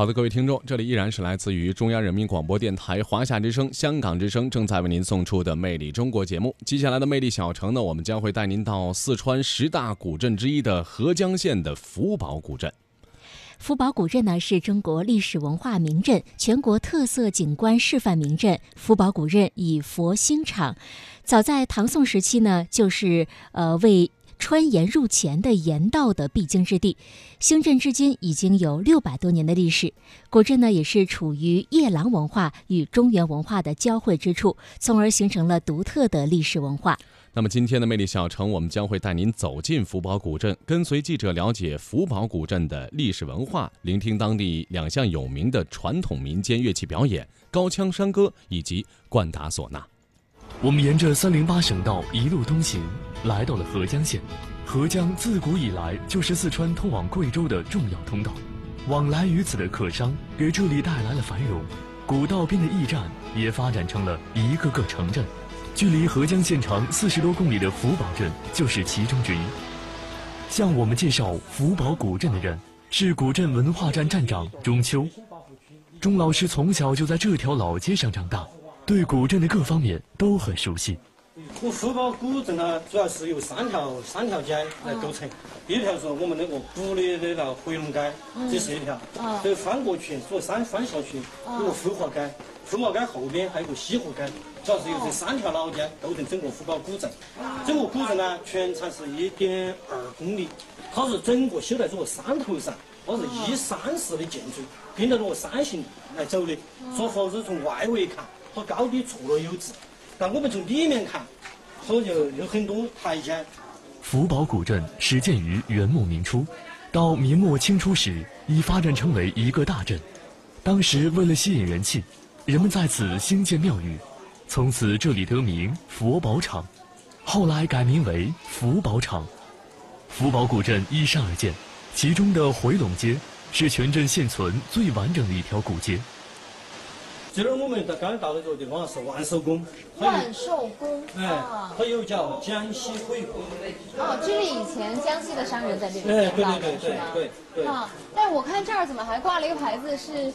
好的，各位听众，这里依然是来自于中央人民广播电台华夏之声、香港之声正在为您送出的《魅力中国》节目。接下来的魅力小城呢，我们将会带您到四川十大古镇之一的合江县的福宝古镇。福宝古镇呢，是中国历史文化名镇、全国特色景观示范名镇。福宝古镇以佛兴场，早在唐宋时期呢，就是呃为。川盐入黔的盐道的必经之地，兴镇至今已经有六百多年的历史。古镇呢，也是处于夜郎文化与中原文化的交汇之处，从而形成了独特的历史文化。那么今天的魅力小城，我们将会带您走进福宝古镇，跟随记者了解福宝古镇的历史文化，聆听当地两项有名的传统民间乐器表演——高腔山歌以及冠达唢呐。我们沿着三零八省道一路东行，来到了合江县。合江自古以来就是四川通往贵州的重要通道，往来于此的客商给这里带来了繁荣。古道边的驿站也发展成了一个个城镇。距离合江县城四十多公里的福宝镇就是其中之一。向我们介绍福宝古镇的人是古镇文化站站长钟秋。钟老师从小就在这条老街上长大。对古镇的各方面都很熟悉。我福宝古镇呢，主要是由三条三条街来构成。第一条是我们那个古的那条回龙街，这是一条。这翻过去，所谓三翻下去，有个富华街。富华街后边还有个西湖街，主要是由这三条老街构成整个福宝古镇。整个古镇呢，全长是一点二公里，它是整个修在这个山头上，它是依山式的建筑，跟着这个山形来走的。所以房子从外围看。和高低错落有致，但我们从里面看，好就有很多台阶。福宝古镇始建于元末明初，到明末清初时已发展成为一个大镇。当时为了吸引人气，人们在此兴建庙宇，从此这里得名佛宝场，后来改名为福宝场。福宝古镇依山而建，其中的回龙街是全镇现存最完整的一条古街。这儿我们到刚才到的这个地方是万寿宫。万寿宫，哎，它又叫江西会馆。哦，这是以前江西的商人在这里建造的，是吗？对对。啊，但我看这儿怎么还挂了一个牌子，是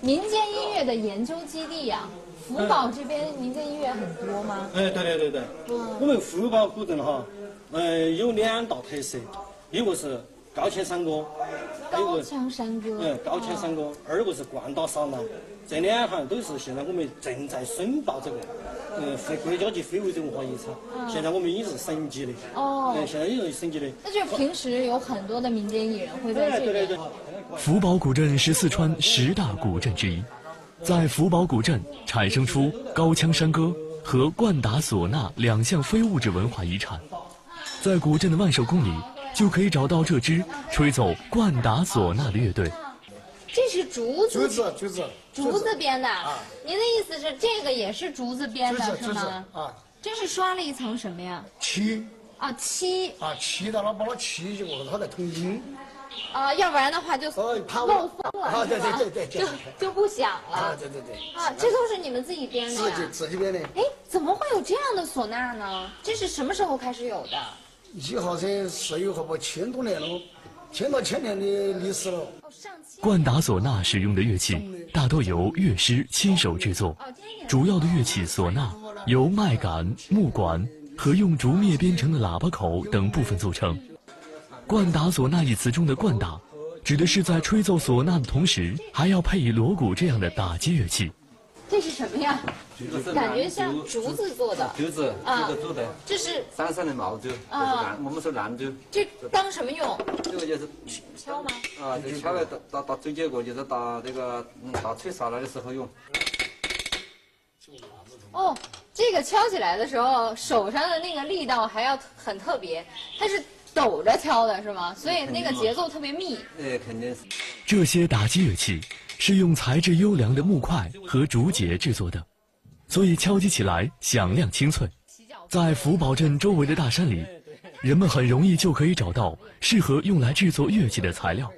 民间音乐的研究基地呀？福宝这边民间音乐很多吗？哎，对对对对。嗯。我们福宝古镇哈，嗯，有两大特色，一个是高腔山歌，高腔山歌。嗯，高腔山歌。二个是冠达唢呐。这两行都是现在我们正在申报这个，嗯，非国家级非物质文化遗产。现在我们已经是省级的。哦。嗯，现在已经是省级的。那就平时有很多的民间艺人会在这边。福宝古镇是四川十大古镇之一，在福宝古镇产生出高腔山歌和冠达唢呐两项非物质文化遗产。在古镇的万寿宫里，就可以找到这支吹奏冠达唢呐的乐队。这是竹子，竹子，竹子，竹子编的。您的意思是这个也是竹子编的，是吗？啊，这是刷了一层什么呀？漆。啊，漆。啊，漆到了，把它漆就过了，它在通音。啊，要不然的话就漏风了，啊，对对对对，就就不响了。啊，对对对。啊，这都是你们自己编的自己自己编的。哎，怎么会有这样的唢呐呢？这是什么时候开始有的？一号车是有好不千多年了。千到千年的历史了。冠达唢呐使用的乐器大多由乐师亲手制作，主要的乐器唢呐由麦秆、木管和用竹篾编成的喇叭口等部分组成。冠达唢呐一词中的“冠达”，指的是在吹奏唢呐的同时，还要配以锣鼓这样的打击乐器。这是什么呀？感觉像竹子做的。竹子，竹子做的。这是山上的毛竹，啊，我们说兰竹。这当什么用？这个就是敲吗？啊，这敲来打打打嘴结果，就是打这个打吹唢呐的时候用。哦，这个敲起来的时候，手上的那个力道还要很特别，它是抖着敲的是吗？所以那个节奏特别密。哎，肯定是。这些打击乐器。是用材质优良的木块和竹节制作的，所以敲击起来响亮清脆。在福宝镇周围的大山里，人们很容易就可以找到适合用来制作乐器的材料。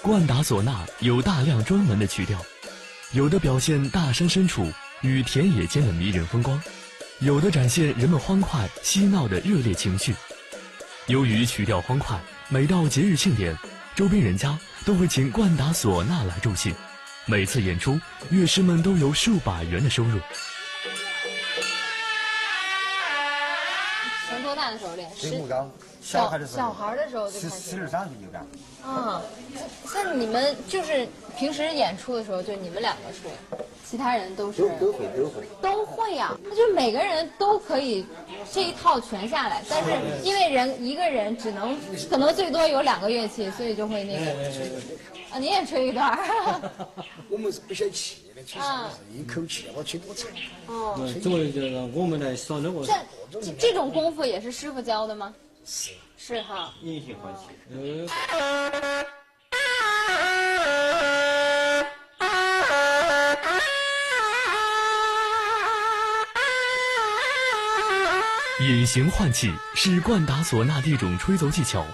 冠达唢呐有大量专门的曲调，有的表现大山深处与田野间的迷人风光。有的展现人们欢快嬉闹的热烈情绪，由于曲调欢快，每到节日庆典，周边人家都会请冠达唢呐来助兴。每次演出，乐师们都有数百元的收入。从多大的时候练？吹木钢，小孩的时候，小孩的时候就开始。十二三岁就干。嗯，像你们就是平时演出的时候，就你们两个吹，其他人都是都会都会都会呀。那就每个人都可以这一套全下来，但是因为人一个人只能可能最多有两个乐器，所以就会那个啊，你也吹一段儿。我们是不想气的，其实是一口气我吹多长。哦，作为这个我们来耍那个，这这这种功夫也是师傅教的吗？是是哈。隐形换气。隐形换气是冠达唢呐的一种吹奏技巧，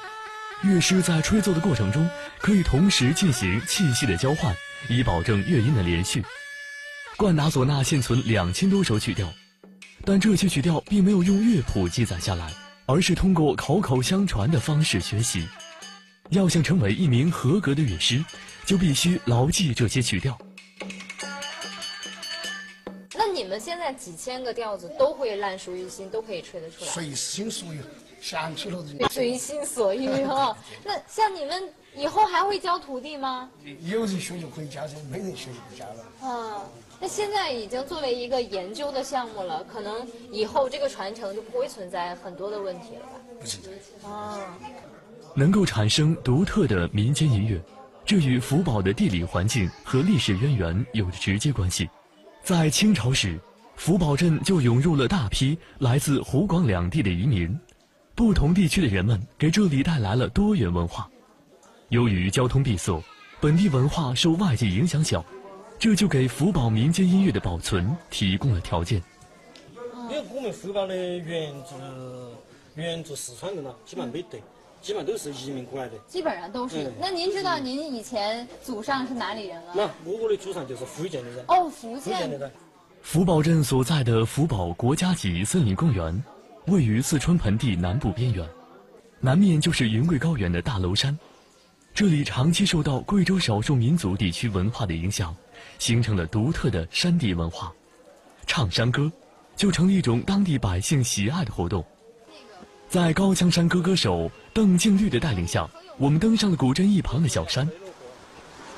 乐师在吹奏的过程中可以同时进行气息的交换，以保证乐音的连续。冠达唢呐现存两千多首曲调，但这些曲调并没有用乐谱记载下来，而是通过口口相传的方式学习。要想成为一名合格的乐师，就必须牢记这些曲调。们现在几千个调子都会烂熟于心，都可以吹得出来。随心所欲，想起了就随心所欲哈。那像你们以后还会教徒弟吗？有人学就可以教噻，没人学就不教了。啊，那现在已经作为一个研究的项目了，可能以后这个传承就不会存在很多的问题了吧？不存在。啊，能够产生独特的民间音乐，这与福宝的地理环境和历史渊源有着直接关系。在清朝时，福宝镇就涌入了大批来自湖广两地的移民，不同地区的人们给这里带来了多元文化。由于交通闭塞，本地文化受外界影响小，这就给福宝民间音乐的保存提供了条件。因为我们福宝的原住原住四川人呢，基本上没得，基本上都是移民过来的。基本上都是。那您知道您以前祖上是哪里人吗？那我的祖上就是福建的人。哦，福福建的人。福宝镇所在的福宝国家级森林公园，位于四川盆地南部边缘，南面就是云贵高原的大娄山。这里长期受到贵州少数民族地区文化的影响，形成了独特的山地文化。唱山歌，就成了一种当地百姓喜爱的活动。在高腔山歌歌手邓静绿的带领下，我们登上了古镇一旁的小山。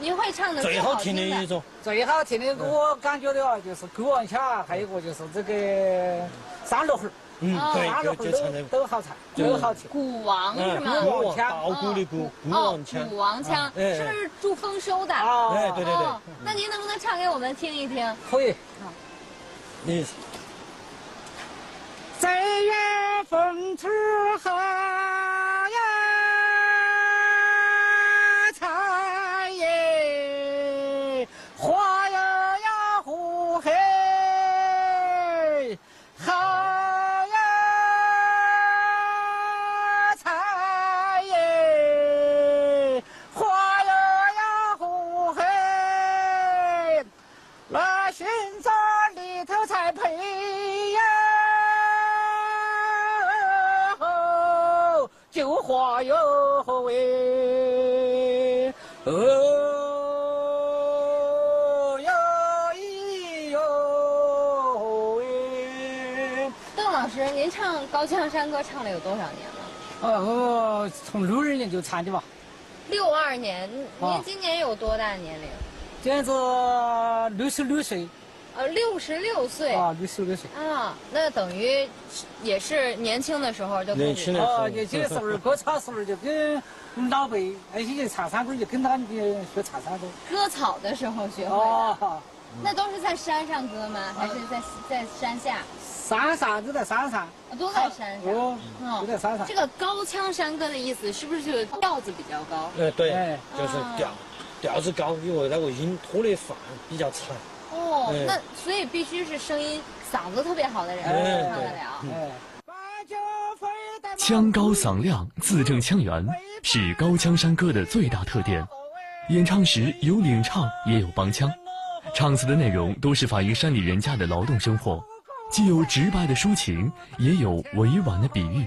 您会唱的最好听的一种，最好听的我感觉的啊，就是《狗王腔》，还有一个就是这个《三乐猴》。嗯，对，就就唱这个都好唱，都好听。鼓王是吗？鼓王腔，稻谷的鼓，鼓王腔。鼓王腔是不是祝丰收的？哎，对对对。那您能不能唱给我们听一听？可以。你。正月风出老师，您唱高腔山歌唱了有多少年了？哦，我从六二年就唱的吧。六二年，您今年有多大年龄？今年是六十六岁。呃，六十六岁啊，六十六岁啊，那等于也是年轻的时候就年轻的时候，年轻的时候割草时候就跟老辈那些唱山歌就跟他们学唱山歌。割草的时候学会的，那都是在山上割吗？还是在在山下？山上都在山上，都在山上，哦，都在山上。这个高腔山歌的意思是不是就是调子比较高？呃，对，就是调调子高，因为那个音拖的范比较长。哦，那所以必须是声音嗓子特别好的人才唱得了。腔高嗓亮，字正腔圆，是高腔山歌的最大特点。演唱时有领唱，也有帮腔，唱词的内容都是反映山里人家的劳动生活，既有直白的抒情也有委婉的比喻。